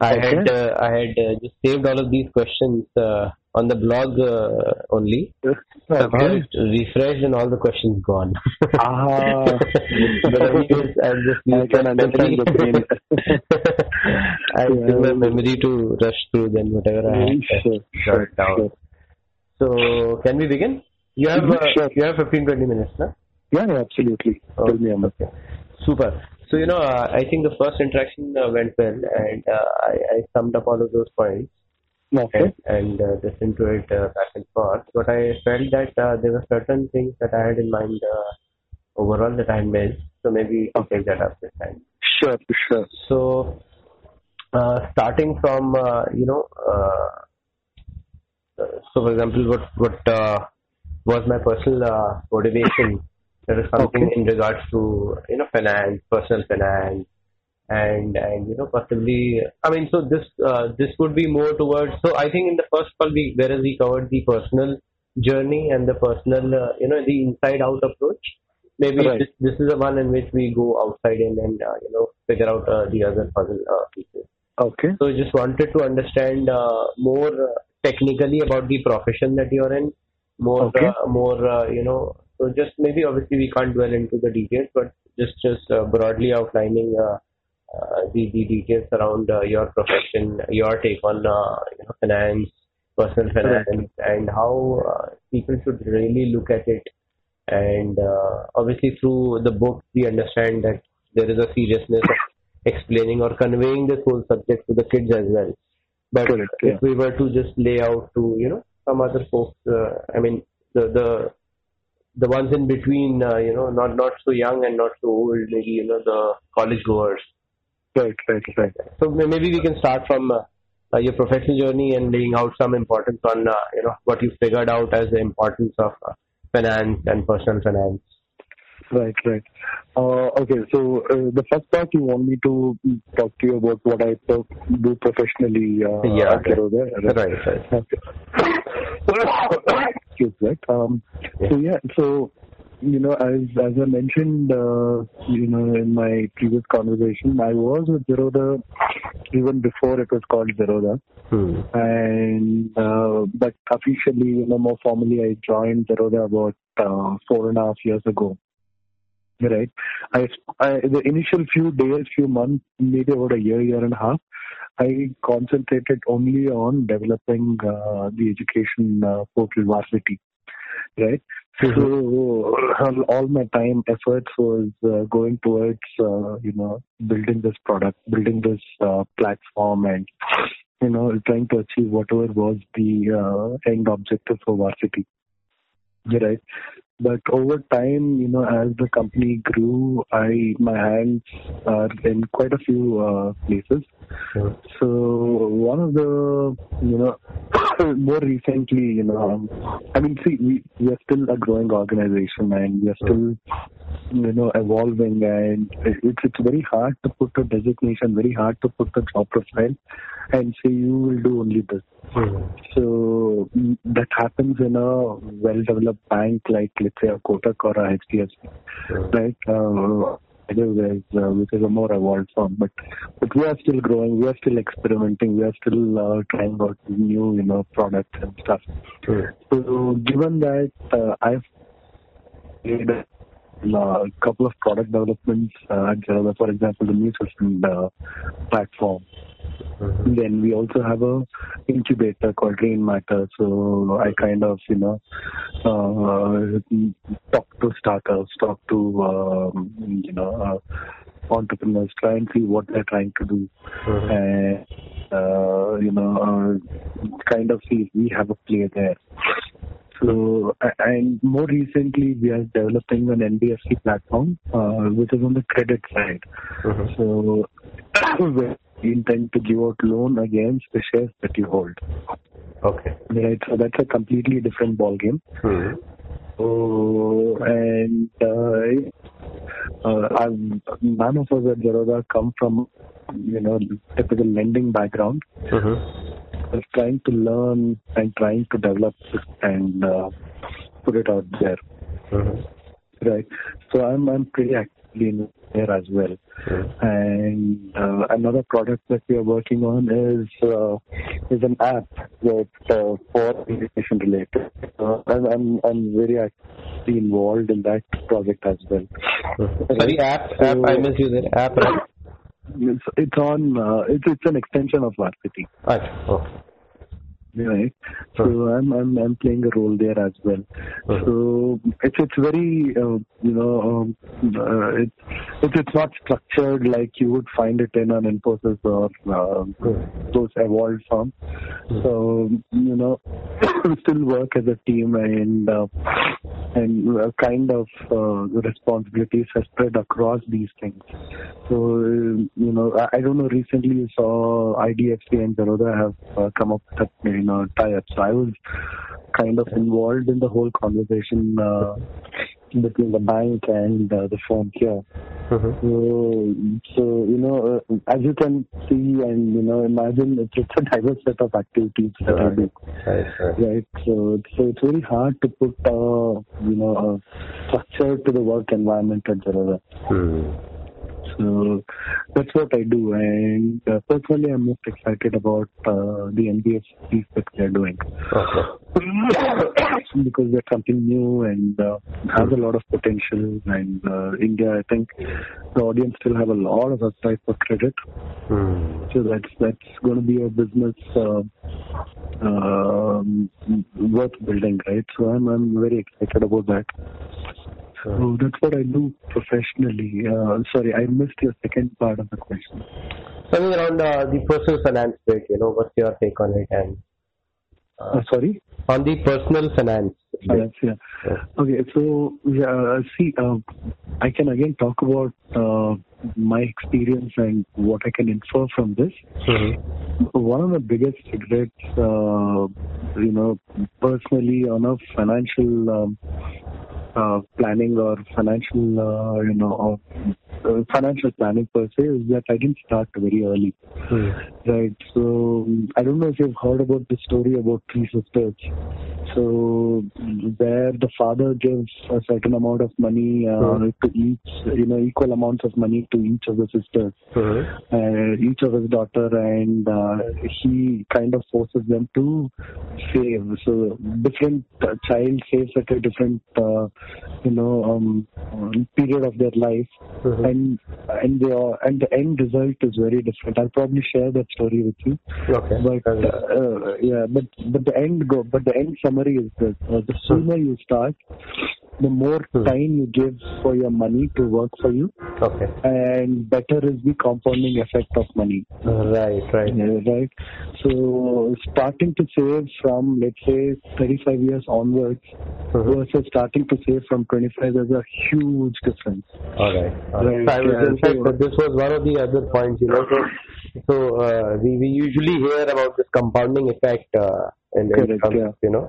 I Okay. had uh, I had uh, just saved all of these questions uh, on the blog uh, only. Somehow Okay. it refreshed and all the questions gone. Ah. but anyways, I'll just I can understand the memory. I'll use my memory to rush through then whatever I have uh, Sure, sure, down. sure. So can we begin? You have Mhm, uh, sure. you have 15 20 minutes, no? Yeah, yeah, absolutely. Tell me, Amit. Okay. Super. So, you know, uh, I think the first interaction uh, went well and uh, I, I summed up all of those points Okay. and, and uh, listened to it uh, back and forth. But I felt that uh, there were certain things that I had in mind uh, overall that I missed. So maybe I'll take that up this time. Sure, sure. So, uh, starting from, uh, you know, uh, uh, so for example, what, what uh, was my personal uh, motivation? There is something Okay. in regards to, you know, finance, personal finance, and, and, you know, possibly, I mean, so this, uh, this would be more towards, so I think in the first call, we, whereas we covered the personal journey and the personal, uh, you know, the inside out approach, maybe Right. this, this is the one in which we go outside in and, uh, you know, figure out uh, the other puzzle uh, pieces. Okay. So I just wanted to understand uh, more technically about the profession that you're in, more, Okay. uh, more, uh, you know. So just maybe obviously we can't dwell into the details, but just just uh, broadly outlining uh, uh, the the details around uh, your profession, your take on uh, you know finance, personal finance, and how uh, people should really look at it. And uh, obviously through the book, we understand that there is a seriousness of explaining or conveying this whole subject to the kids as well. But Correct, if yeah. we were to just lay out to you know some other folks, uh, I mean the the the ones in between, uh, you know, not not so young and not so old, maybe you know the college goers. Right, right, right. So maybe we can start from uh, uh, your professional journey and laying out some importance on uh, you know what you figured out as the importance of uh, finance and personal finance. Right, right. Uh, okay, so uh, the first part you want me to talk to you about what I pro- do professionally uh, Yeah, Zerodha, Right, right. Okay. Excuse that. Um, so yeah, so you know, as as I mentioned, uh, you know, in my previous conversation, I was with Zerodha even before it was called Zerodha, Hmm. and uh, but officially, you know, more formally, I joined Zerodha about uh, four and a half years ago. Right. I, I the initial few days, few months, maybe about a year, year and a half, I concentrated only on developing uh, the education uh, portal Varsity. Right. So all- all my time efforts was uh, going towards uh, you know building this product, building this uh, platform, and you know trying to achieve whatever was the uh, end objective for Varsity. Right. But over time, you know, as the company grew, I my hands are in quite a few uh, places. Hmm. So one of the, you know, more recently, you know, um, I mean, see, we, we are still a growing organization and we are still, you know, evolving and it's, it's very hard to put a designation, very hard to put a job profile and say you will do only this. Hmm. So mm, that happens in a well-developed bank like, say, a Kotak or a HDFC, right? Uh, otherwise, uh, which is a more evolved form. But but we are still growing. We are still experimenting. We are still uh, trying out new, you know, products and stuff. Hmm. So given that uh, I've made a uh, couple of product developments uh, at Zerodha, for example, the new fund uh, platform. Hmm. Then we also have a incubator called Rainmatter. So I kind of, you know, uh, talk to startups, talk to, um, you know, uh, entrepreneurs, try and see what they're trying to do. Hmm. And, uh, you know, uh, kind of see if we have a play there. So, and more recently, we are developing an NBFC platform, uh, which is on the credit side. Hmm. So we intend to give out loan against the shares that you hold. Okay. Right. So that's a completely different ballgame. Hmm. So and uh, uh, none of us at Zerodha come from you know typical lending background. Hmm. We're trying to learn and trying to develop and uh, put it out there. Hmm. Right. So I'm I'm pretty ac- in there as well. And uh, another product that we are working on is uh, is an app that uh, for education related. Uh, and I'm I'm very actively involved in that project as well. Sorry, app, app. I miss you there. App, right? It's it's on. Uh, it's it's an extension of Varsity. Right. okay. right? So I'm I'm I'm playing a role there as well. So it's it's very uh, you know um, uh, it's it's it's not structured like you would find it in an Infosys or uh, those evolved firms. So you know we still work as a team and uh, and uh, kind of uh, responsibilities are spread across these things. So uh, you know I, I don't know. Recently you saw IDFC and Baroda have uh, come up with a you know tie-up. So I was kind of involved in the whole conversation uh, between the bank and uh, the firm here. Mhm. So, so you know, uh, as you can see and you know, imagine it's, it's a diverse set of activities that I do. Right, right. Right. So, it's- so it's very hard to put, uh, you know, a structure to the work environment at Zerodha. Hmm. So that's what I do. And uh, personally, I'm most excited about uh, the piece that we are doing Okay. because they're something new and uh, has a lot of potential. And uh, India, I think the audience still have a lot of appetite for credit. Hmm. So that's that's going to be a business uh, um, worth building, right? So I'm I'm very excited about that. So that's what I do professionally. Uh, sorry, I missed your second part of the question. Something around uh, the personal finance bit, you know, what's your take on it? And Uh, sorry. on the personal finance Finance, yeah. Okay, so yeah, see, uh, I can again talk about uh, my experience and what I can infer from this. Mhm. One of the biggest regrets, uh, you know, personally on a financial um, uh, planning or financial, uh, you know, or, uh, financial planning per se is that I didn't start very early. Hmm. Right. So I don't know if you've heard about the story about three sisters. So where the father gives a certain amount of money uh, Hmm. to each, you know, equal amounts of money to each of the sisters, Mhm. uh, each of his daughter, and uh, he kind of forces them to save. So different uh, child saves at a different, uh, you know, um, period of their life, Mhm. and and the and the end result is very different. I'll probably share that story with you. Okay. But uh, yeah, but but the end go, but the end summary is this: the sooner you start, the more Hmm. time you give for your money to work for you, Okay. and better is the compounding effect of money. Right, right. Right. So starting to save from let's say 35 years onwards Mhm. versus starting to save from 25, there's a huge difference. All right. All right. Right, So I was, in fact, so- this was one of the other points, you know. So, so uh, we, we usually hear about this compounding effect uh, in, in Correct, terms, yeah. you know.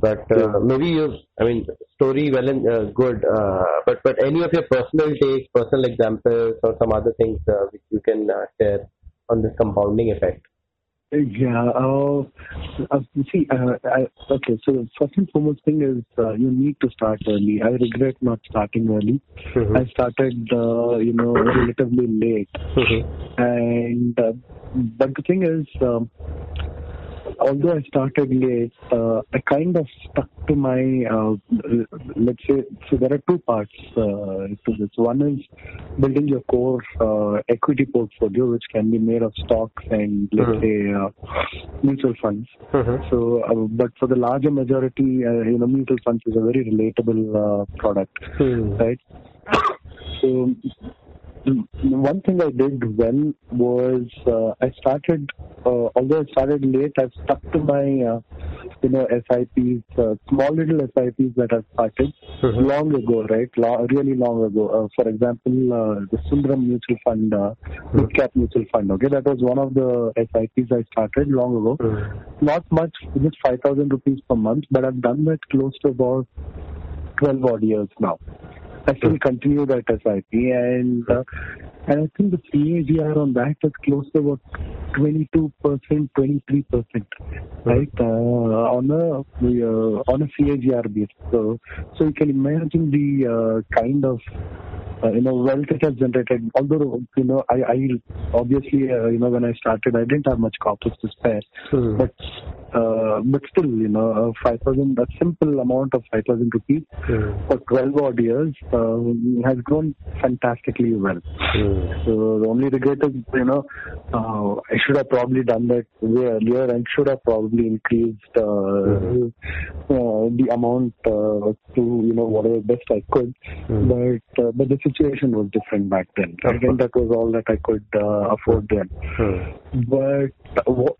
But uh, maybe you, I mean, story well and uh, good. Uh, but but any of your personal takes, personal examples, or some other things uh, which you can uh, share on this compounding effect. Yeah. Uh, uh, see, uh, I, okay. So the first and foremost thing is uh, you need to start early. I regret not starting early. Mhm. I started, uh, you know, relatively late, Mhm. and uh, but the thing is, um, although I started late, uh, I kind of stuck to my, uh, let's say, so there are two parts uh, to this. One is building your core uh, equity portfolio, which can be made of stocks and, let's Mhm. say, uh, mutual funds. Mhm. So, uh, but for the larger majority, uh, you know, mutual funds is a very relatable uh, product Hmm. right? So mm, one thing I did well was uh, I started, uh, although I started late, I've stuck to my, uh, you know, SIPs, uh, small little SIPs that I've started Mhm. long ago, right? Lo- really long ago. Uh, for example, uh, the Sundaram Mutual Fund, uh, Mid Cap Mutual Fund. Okay, that was one of the SIPs I started long ago Hmm. not much, just 5,000 rupees per month, but I've done that close to about 12 odd years now. I still continue that SIP, and uh, and I think the CAGR on that is close to about 22 percent, 23 percent, right? Uh, on a uh, on a CAGR basis. So so you can imagine the uh, kind of uh, you know, wealth it has generated. Although, you know, I, I obviously, uh, you know, when I started, I didn't have much corpus to spare. Hmm. But, uh, but still, you know, uh, 5,000, a simple amount of 5,000 rupees Hmm. for 12 odd years uh, has grown fantastically well. Hmm. So the only regret is, you know, uh, I should have probably done that way earlier and should have probably increased uh, uh, the amount uh, to, you know, whatever best I could. Hmm. But uh, but the situation was different back then. Again, that was all that I could uh, afford then. Hmm. But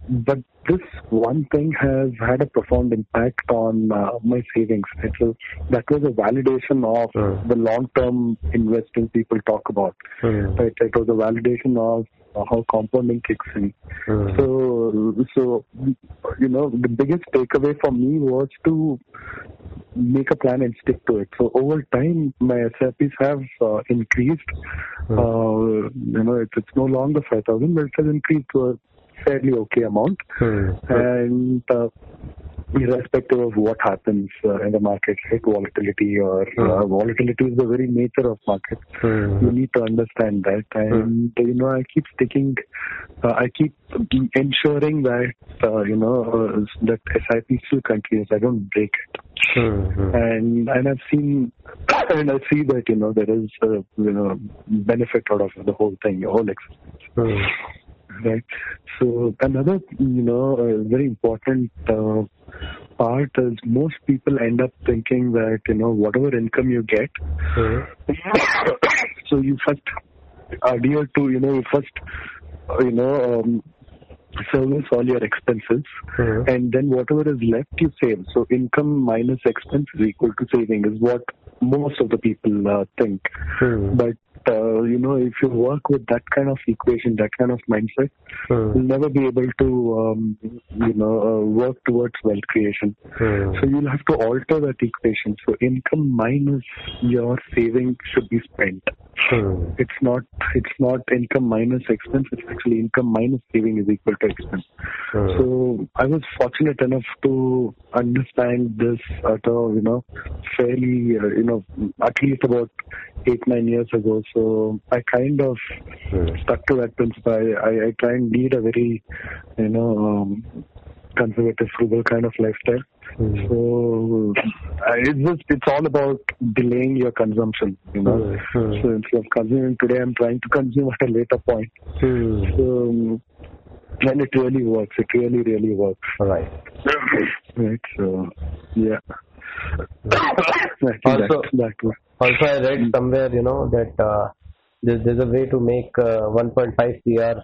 but this one thing has had a profound impact on uh, my savings. Right? So that was a validation of Hmm. the long-term investing people talk about. Right? It was a validation of uh, how compounding kicks in. Hmm. So, so you know, the biggest takeaway for me was to make a plan and stick to it. So over time, my SIPs have uh, increased. Hmm. Uh, you know, it's, it's no longer five thousand, but it has increased to a fairly okay amount. Hmm. And uh, irrespective of what happens uh, in the market, right, volatility or uh, volatility is the very nature of market Hmm. you need to understand that and you know i keep sticking uh, i keep ensuring that uh, you know uh, that sip still continues i don't break it Hmm. Hmm. and and i've seen and i see that you know there is uh, you know benefit out of the whole thing the whole experience Hmm. Right so another you know uh, very important uh, part is most people end up thinking that you know whatever income you get Hmm. so you first adhere to, you know, you first, uh, you know, um, service all your expenses Hmm. and then whatever is left you save. So income minus expense is equal to saving is what most of the people uh, think. Hmm. But, uh, you know, if you work with that kind of equation, that kind of mindset, Hmm. you'll never be able to, um, you know, uh, work towards wealth creation. Hmm. So you'll have to alter that equation. So income minus your saving should be spent Hmm. it's not it's not income minus expense it's actually income minus saving is equal to expense so i was fortunate enough to understand this at a you know fairly uh, you know at least about eight nine years ago so i kind of Hmm. stuck to that principle i i, try and lead a very you know um, conservative frugal kind of lifestyle Hmm. so uh, it's just it's all about delaying your consumption you know. Hmm. so instead of consuming today, I'm trying to consume at a later point. Hmm. So, and it really works. It really, really works. All right. Right. So, yeah. Think Also- that, that Also, I read somewhere, you know, that uh, there's, there's a way to make uh, 1.5 CR,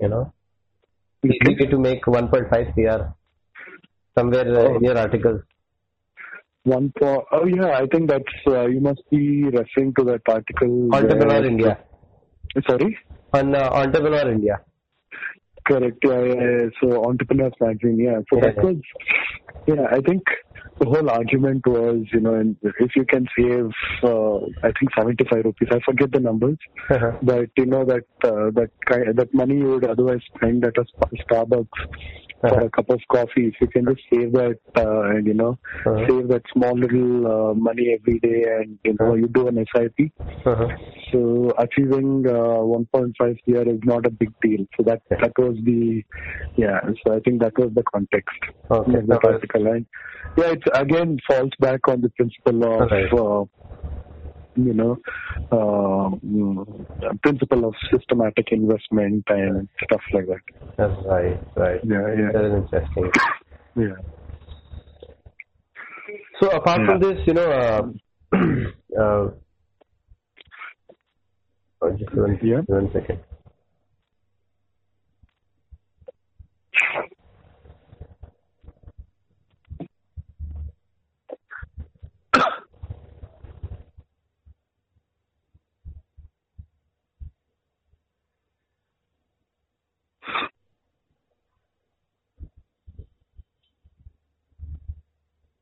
you know, easy way to make 1.5 CR somewhere uh, in your articles. one for oh yeah, I think that's uh, you must be referring to that article. Entrepreneur where- India. Sorry. On uh, Entrepreneur India. Correct. Yeah, yeah, yeah. So Entrepreneurs Magazine. Yeah. So Yeah, that was. Yeah, I think the whole argument was, you know, and if you can save, uh, I think seventy-five rupees. I forget the numbers, but you know that uh, that kind that money you would otherwise spend at a Starbucks for Uh-huh. a cup of coffee. If you can just save that uh, and you know Uh-huh. save that small little uh, money every day, and you know you do an SIP. Uh-huh. So achieving uh, 1.5 year is not a big deal. So that that was the yeah. So I think that was the context Okay. the article. And yeah, it again falls back on the principle of Right. uh, you know uh, principle of systematic investment and stuff like that. That's right, right. Yeah, yeah, That is interesting. yeah. So apart from this, you know, uh, uh, oh, just one, Yeah. one second.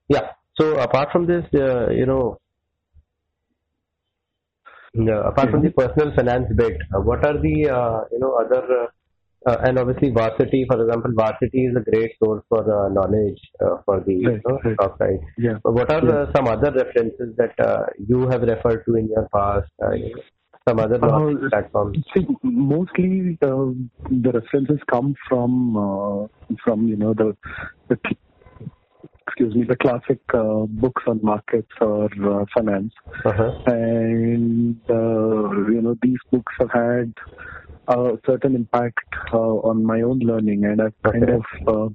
Yeah. So apart from this, uh, you know, uh, apart from the personal finance bit, uh, what are the uh, you know other uh, uh, and obviously varsity, for example, varsity is a great source for uh, knowledge uh, for the you Right, know, right. stock side. Yeah. But what are Yeah. some other references that uh, you have referred to in your past? Uh, you some other platforms. See, mostly the references come from from you know the the excuse me the classic uh, books on markets or uh, finance, Uh-huh. and uh, you know these books have had a certain impact uh, on my own learning, and I've kind of uh,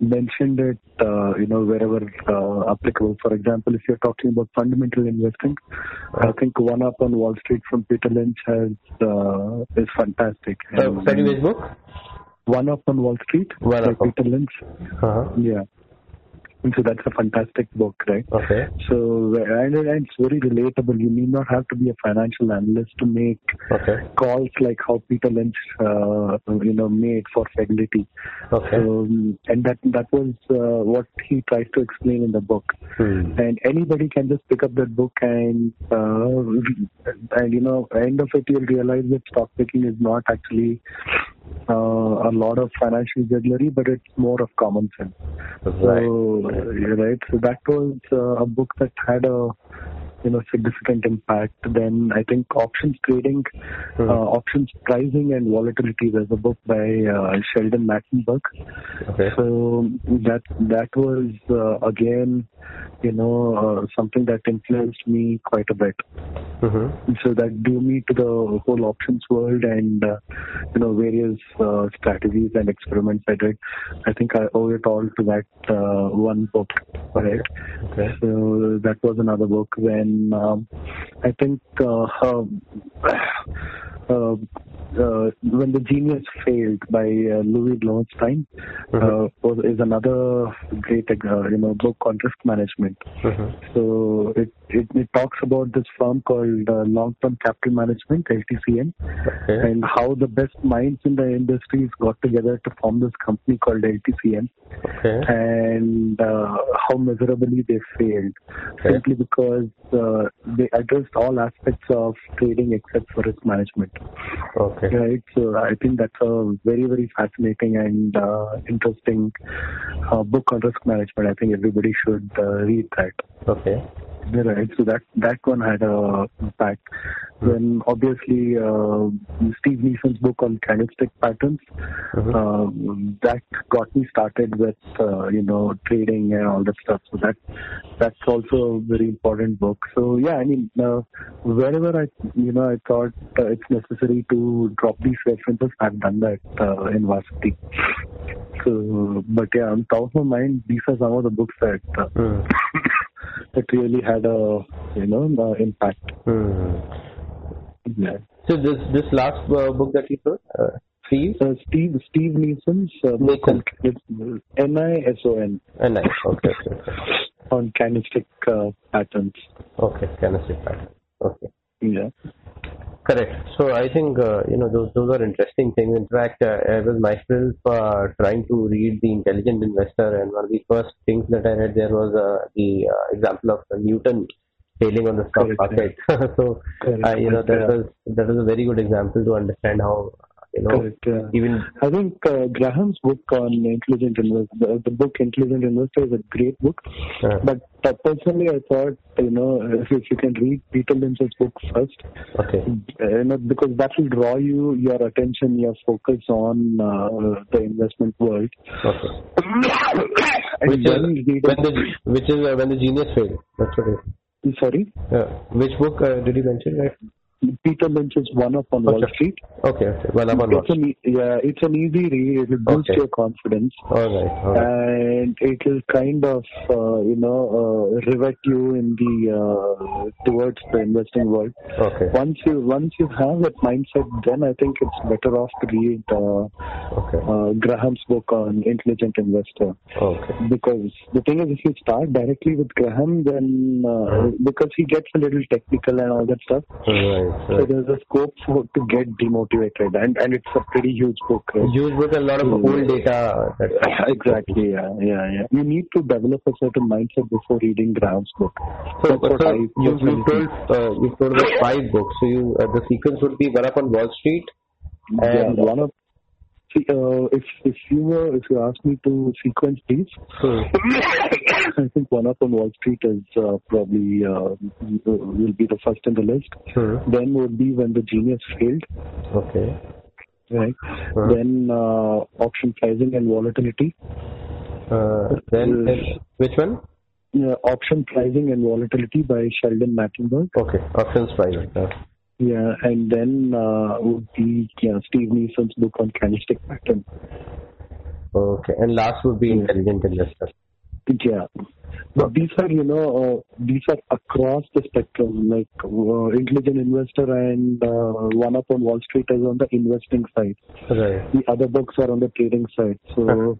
mentioned it, uh, you know, wherever uh, applicable. For example, if you're talking about fundamental investing, I think One Up on Wall Street from Peter Lynch has uh, is fantastic. So, sorry, which book? One Up on Wall Street One by Peter Lynch. Uh-huh. Yeah. And so that's a fantastic book, right? Okay. So and, and it's very relatable. You need not have to be a financial analyst to make Okay. calls like how Peter Lynch, uh, you know, made for Fidelity. Okay. Um, and that that was uh, what he tries to explain in the book. Hmm. And anybody can just pick up that book and uh, and you know, end of it, you'll realize that stock picking is not actually uh, a lot of financial jugglery, but it's more of common sense. Right. So, right. So that was uh, a book that had a you know significant impact. Then I think options trading, Hmm. uh, options pricing and volatility. There's a book by uh, Sheldon Natenberg. Okay. So that that was uh, again, you know, uh, something that influenced me quite a bit. Mm-hmm. So that drew me to the whole options world and uh, you know various uh, strategies and experiments I did. I think I owe it all to that uh, one book, right? Okay. So that was another book. Then um, I think uh, uh, uh, when the genius failed by uh, Louis Lowenstein uh, was, is another great uh, you know book on risk management. Mm-hmm. So it, it, it talks about this firm called uh, Long Term Capital Management (LTCM) Okay. and how the best minds in the industries got together to form this company called LTCM Okay. and uh, how miserably they failed Okay. simply because uh, they addressed all aspects of trading except for risk management. Okay. Right. So I think that's a very very fascinating and uh, interesting uh, book on risk management. I think everybody should uh, read that. Okay. Right. So that that one had a impact. Then obviously uh, Steve Nison's book on candlestick patterns Mhm. um, that got me started with uh, you know trading and all that stuff. So that that's also a very important book. So yeah, I mean uh, wherever I you know I thought uh, it's necessary to drop these references, I've done that uh, in varsity. So, but yeah, on top of my mind, these are some of the books that uh, Hmm. that really had a you know uh, impact. Hmm. Yeah. So this this last uh, book that you wrote, uh, Steve, Uh, Steve Steve Nison's uh, book Nison. on it's N I S O N and. Okay. Okay. Okay. on candlestick uh, patterns. Okay. Candlestick pattern. Okay. Yeah. Correct. So I think uh, you know those those are interesting things. In fact, uh, I was myself uh, trying to read the Intelligent Investor, and one of the first things that I read there was uh, the uh, example of Newton sailing on the stock Correct, market. so uh, you know that yeah. was that was a very good example to understand how you know Correct. Yeah. even I think uh, Graham's book on intelligent investor, the, the book Intelligent Investor is a great book. uh, But uh, personally, I thought you know if, if you can read Peter Lynch's book first, okay uh, you know, because that will draw you your attention, your focus on uh, the investment world. okay which is when the which is uh, when the genius failed. That's what it is. sorry, which book uh, did you mention? Right? Peter Lynch's One Up on Wall. Street. Okay. Okay. One up on It's an, e- yeah, it's an easy read. It will boost Okay. your confidence. All right. All right. and it will kind of uh, you know uh, rivet you in the uh, towards the investing world Okay. once you once you have that mindset then i think it's better off to read uh, Okay. uh, graham's book on intelligent investor Okay. because the thing is if you start directly with graham then uh, because he gets a little technical and all that stuff Right. Right. So there's a scope for, to get demotivated, and and it's a pretty huge book. Right? Use with a lot of Mm. old data. Exactly. Yeah, yeah, yeah. You need to develop a certain mindset before reading Graham's book. So, what so you, you told uh, you told five books. So you uh, the sequence would be One Up on Wall Street. yeah, And one of see, uh, if if you were if you ask me to sequence these, Hmm. I think One Up on Wall Street is uh, probably uh, will be the first in the list. Hmm. Then would be when the genius failed, Okay. right? Hmm. Then uh, option pricing and volatility. Uh, then, which one? Option pricing and volatility by Sheldon Natenberg. Okay. Options pricing. Yeah, and then uh, would be yeah, Steve Nison's book on candlestick pattern. okay. And last would be Intelligent Investor. Yeah. But these are, you know, uh, these are across the spectrum, like uh, Intelligent Investor and uh, One Up on Wall Street is on the investing side. Right. The other books are on the trading side. So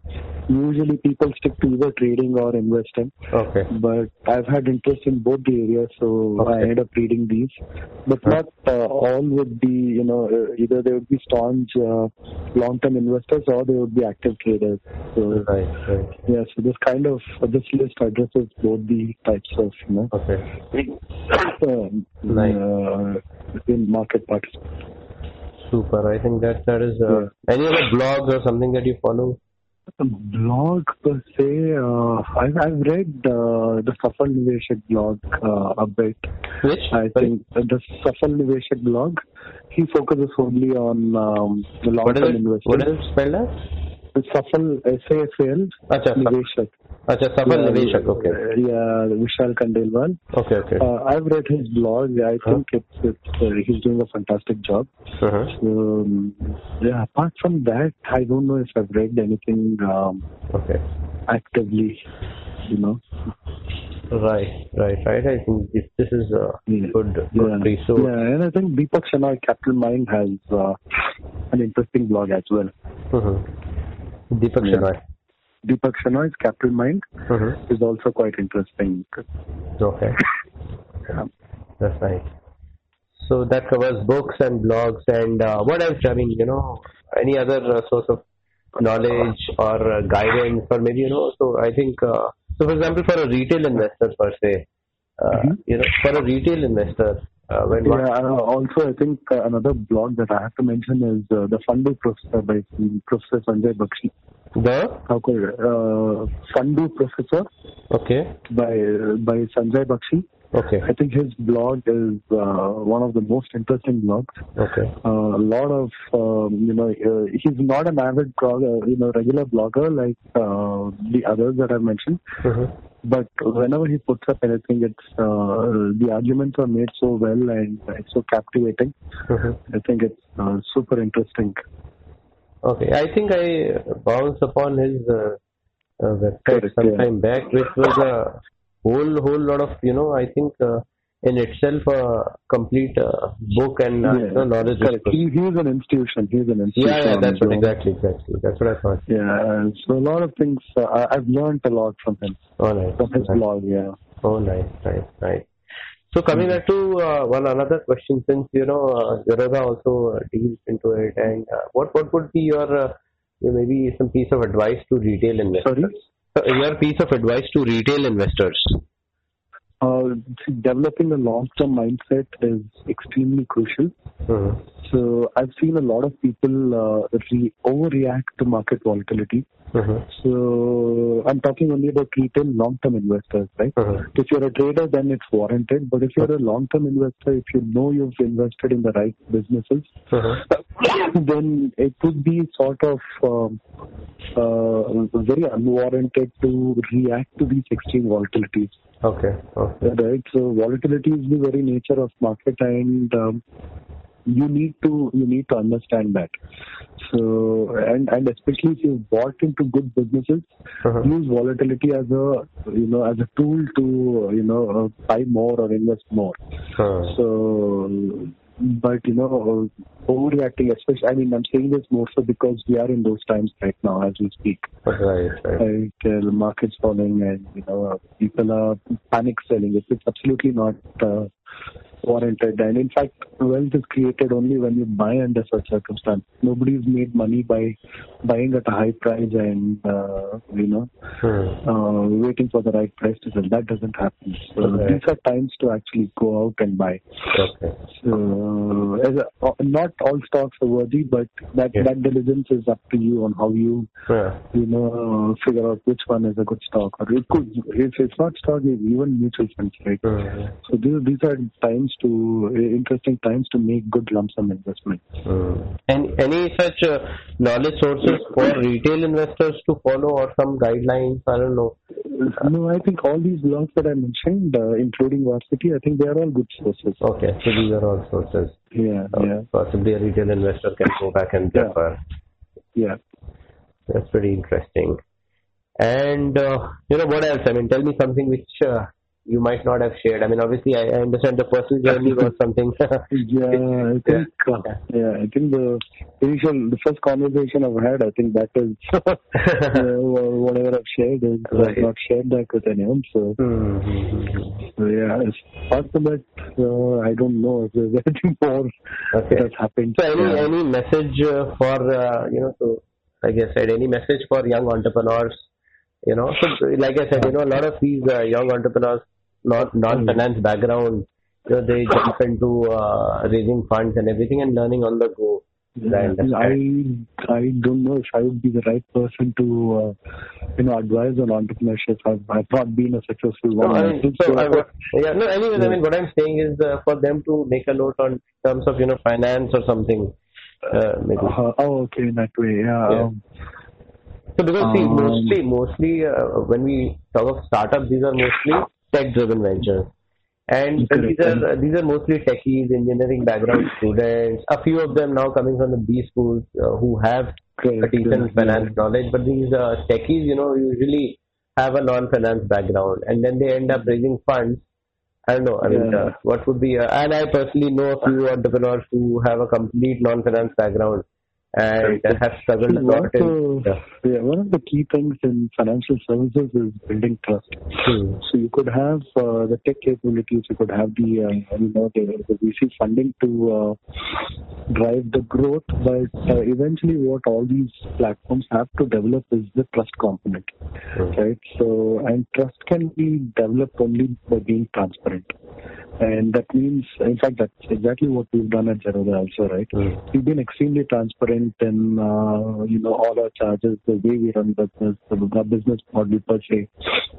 usually people stick to either trading or investing. Okay. But I've had interest in both the areas, so I end up reading these. But not uh, all would be, you know, uh, either they would be staunch uh, long-term investors or they would be active traders. So Right. Right. yeah, so this kind of this list addresses both the types of, you know, Okay. um, Nice. uh, in market participants. Super. I think that that is. Uh, Any other blogs or something that you follow? blog per se, uh, I've, I've read uh, the Safal Niveshak blog uh, a bit. Which? I think uh, the Safal Niveshak blog, he focuses only on um, the long-term investors. What is it spelled as? Safal, S-A-F-A-L, Acha, Saf- Niveshak. Acha, Safal Yeah, Niveshak. Okay. Yeah, Vishal Khandelwal. Okay. Okay. Uh, I've read his blog. I think it's, it's uh, he's doing a fantastic job. Uh-huh. So, um, yeah, apart from that, I don't know if I've read anything um, Okay. actively, you know. Right. Right. Right. I think this this is a good. Good. Yeah. So. yeah, and I think Deepak Shenoy, Capital Mind, has uh, an interesting blog as well. Mhm. Deepak Yeah. Shenoy. Deepak Shenoy's Capital Mind Mhm. is also quite interesting. Okay. Yeah. That's nice. So that covers books and blogs and uh, what else? I mean, you know, any other uh, source of knowledge or uh, guidance or maybe, you know, so I think, uh, so for example, for a retail investor per se, uh, Mhm. you know, for a retail investor, uh, Yeah, uh, also I think uh, another blog that I have to mention is uh, the Fundoo Professor by Professor Sanjay Bakshi. the, How could uh, Fundoo Professor okay, by by Sanjay Bakshi. Okay, I think his blog is uh, one of the most interesting blogs. okay, Uh, a lot of um, you know uh, he's not an avid blogger, you know regular blogger like uh, the others that I've mentioned. Mhm. But whenever he puts up anything, it's uh, the arguments are made so well and it's so captivating. Mhm. I think it's uh, super interesting. Okay, I think I bounced upon his uh, uh, website Correct, some yeah. time back, which was a whole whole lot of you know I think uh, in itself a complete uh, book and uh, you know, knowledge. Correct. He, he's an institution. He's an institution. yeah, yeah, that's what exactly, exactly. That's what I thought. Yeah, so a lot of things. Uh, I've learned a lot from him, Oh, nice. from his nice. blog. Yeah. Oh, nice, nice, nice. So coming back to uh, one another question, since you know uh, also uh, deals into it, and uh, what what would be your uh, maybe some piece of advice to retail investors? Sorry? Your piece of advice to retail investors. Uh, developing a long-term mindset is extremely crucial. Mhm. So I've seen a lot of people uh, re- overreact to market volatility. Mhm. So I'm talking only about retail long-term investors, right? Mhm. If you're a trader, then it's warranted. But if you're a long-term investor, if you know you've invested in the right businesses, Mhm. then it would be sort of um, uh, very unwarranted to react to these extreme volatilities. Okay. Okay. Right. So volatility is the very nature of market, and um, you need to you need to understand that. So and and especially if you've bought into good businesses, Uh-huh. use volatility as a you know as a tool to you know uh, buy more or invest more. Uh, So, but you know, overreacting, especially. I mean, I'm saying this more so because we are in those times right now as we speak. right. Right. Right, uh, the market's falling, and you know, uh, people are panic selling. It's, it's absolutely not uh, warranted. And in fact, wealth is created only when you buy under such circumstance. Nobody's made money by buying at a high price and uh, you know Hmm. uh, waiting for the right price to sell. That doesn't happen. So Okay. these are times to actually go out and buy. Okay. So as a, uh, not all stocks are worthy, but that Yeah. that diligence is up to you on how you Yeah. you know figure out which one is a good stock. Or it could if it's not stock, it's even mutual funds, right? Hmm. So these these are times to interesting times to make good lump sum investments. Hmm. And any such uh, knowledge sources for retail investors to follow or some guidelines? I don't know. No, I think all these blogs that I mentioned, uh, including Varsity, I think they are all good sources. Okay, so these are all sources. Yeah, Uh, yeah, Possibly a retail investor can go back and Yeah. refer. yeah. That's pretty interesting. And uh, you know what else? I mean, tell me something which uh, you might not have shared. I mean, obviously, I, I understand the personal journey was something. Yeah, I think uh, yeah, I think the initial, the first conversation I've had, I think that is uh, whatever I've shared is I've not shared that with anyone. So, Hmm. so yeah, as part that, uh, I don't know if there's anything more Okay. that has happened. So any Yeah. any message uh, for uh, you know, so like I said, any message for young entrepreneurs? You know, so like I said, you know, a lot of these uh, young entrepreneurs, not non-finance background, you know, they jump into uh, raising funds and everything and learning on the go. I I don't know if I would be the right person to uh, you know advise on entrepreneurship. I've, I've not been a successful No, one. I mean, myself, so I, so- wa- yeah, no, anyways, I mean, what I'm saying is uh, for them to make a note on terms of, you know, finance or something, uh, maybe. uh, oh, okay, in that way, yeah. Yeah. Um, So because see, Um, mostly, mostly uh, when we talk of startups, these are mostly tech-driven ventures, and Correct. these are these are mostly techies, engineering background students. A few of them now coming from the B schools uh, who have a correct, decent finance knowledge, but these uh, techies, you know, usually have a non-finance background, and then they end up raising funds. I don't know. I mean, Yeah. uh, what would be? Uh, and I personally know a few entrepreneurs who have a complete non-finance background and have struggled a lot. one, In, of the, yeah. yeah, one of the key things in financial services is building trust. Hmm. So you could have uh, the tech capabilities, you could have the uh, you know the, the VC funding to uh, drive the growth, but uh, eventually what all these platforms have to develop is the trust component, Hmm. right? So and trust can be developed only by being transparent, and that means, in fact, that's exactly what we've done at Zerodha also, right? Hmm. We've been extremely transparent in, uh, you know, all our charges, the way we run business, the business model per se.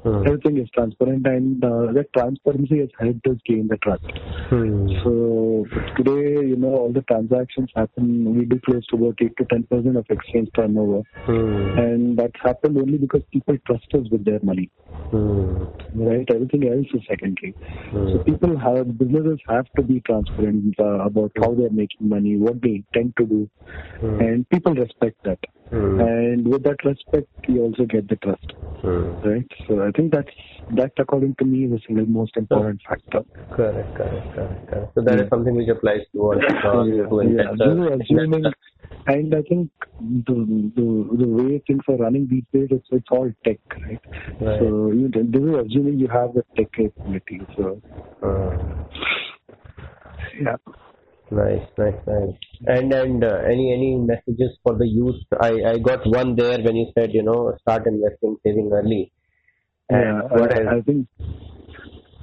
Hmm. Everything is transparent, and uh, that transparency has helped us gain the trust. Hmm. So today, you know, all the transactions happen. We do close to about eight to ten percent of exchange turnover, Hmm. and that's happened only because people trust us with their money. Right? Everything else is secondary. So people have businesses have to be transparent uh, about how they're making money, what they intend to do, Hmm. and people respect that. Hmm. And with that respect, you also get the trust, Hmm. right? So I think that's that, according to me, is the single most important factor. Correct, correct, correct, correct. So that is Yeah. something which applies to all uh, Yeah, to yeah. This assuming, and I think the, the the way things are running these days, it's it's all tech, right? Right. So you, this is assuming you have the tech capability. So Uh, yeah. nice, nice, nice. And and uh, any any messages for the youth? I I got one there when you said you know start investing, saving early. Yeah, And what I. I think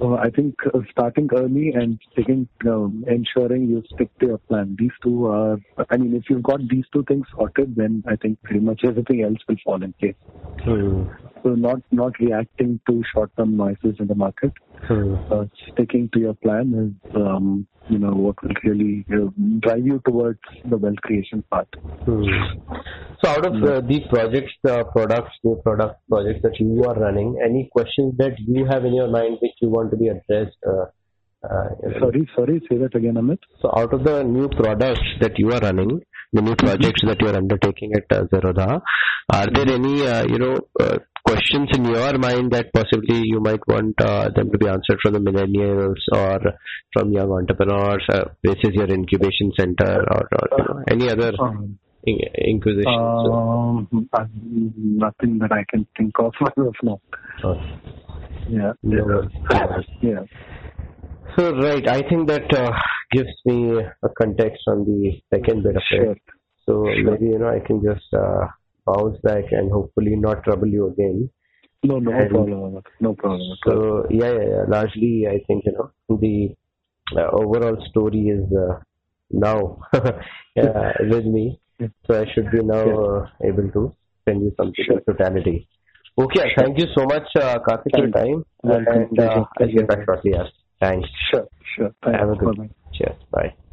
uh, I think uh, starting early and taking um, ensuring you stick to your plan. These two are. I mean, if you've got these two things sorted, then I think pretty much everything else will fall in place. Hmm. So not not reacting to short-term noises in the market. Uh, sticking to your plan is, um, you know, what will really uh, drive you towards the wealth creation path. Hmm. So out of uh, these projects, uh, products, new product projects that you are running, any questions that you have in your mind which you want to be addressed? Uh, uh. Sorry, sorry, say that again, Amit. So out of the new products that you are running, the new projects that you are undertaking at uh, Zerodha, are there any, uh, you know, uh, questions in your mind that possibly you might want uh, them to be answered from the millennials or from young entrepreneurs? Uh, this is your incubation center or, or you know, any other Um, in- inquisitions? um, uh, nothing that I can think of of now. Oh, Yeah. no. Yeah. So right, I think that uh, gives me a context on the second bit of Sure. it. So Sure. maybe you know I can just uh, bounce back and hopefully not trouble you again. No, no And- problem. No problem. So yeah, yeah, yeah. largely I think you know the uh, overall story is uh, now uh, with me, so I should be now uh, able to send you something Sure. in totality. Okay, Sure. thank you so much, uh, Karthik, for your time, Welcome. and uh, I'll get back shortly. Yes, thanks. Sure, sure. Thanks. Have a good Bye-bye. Cheers. Bye.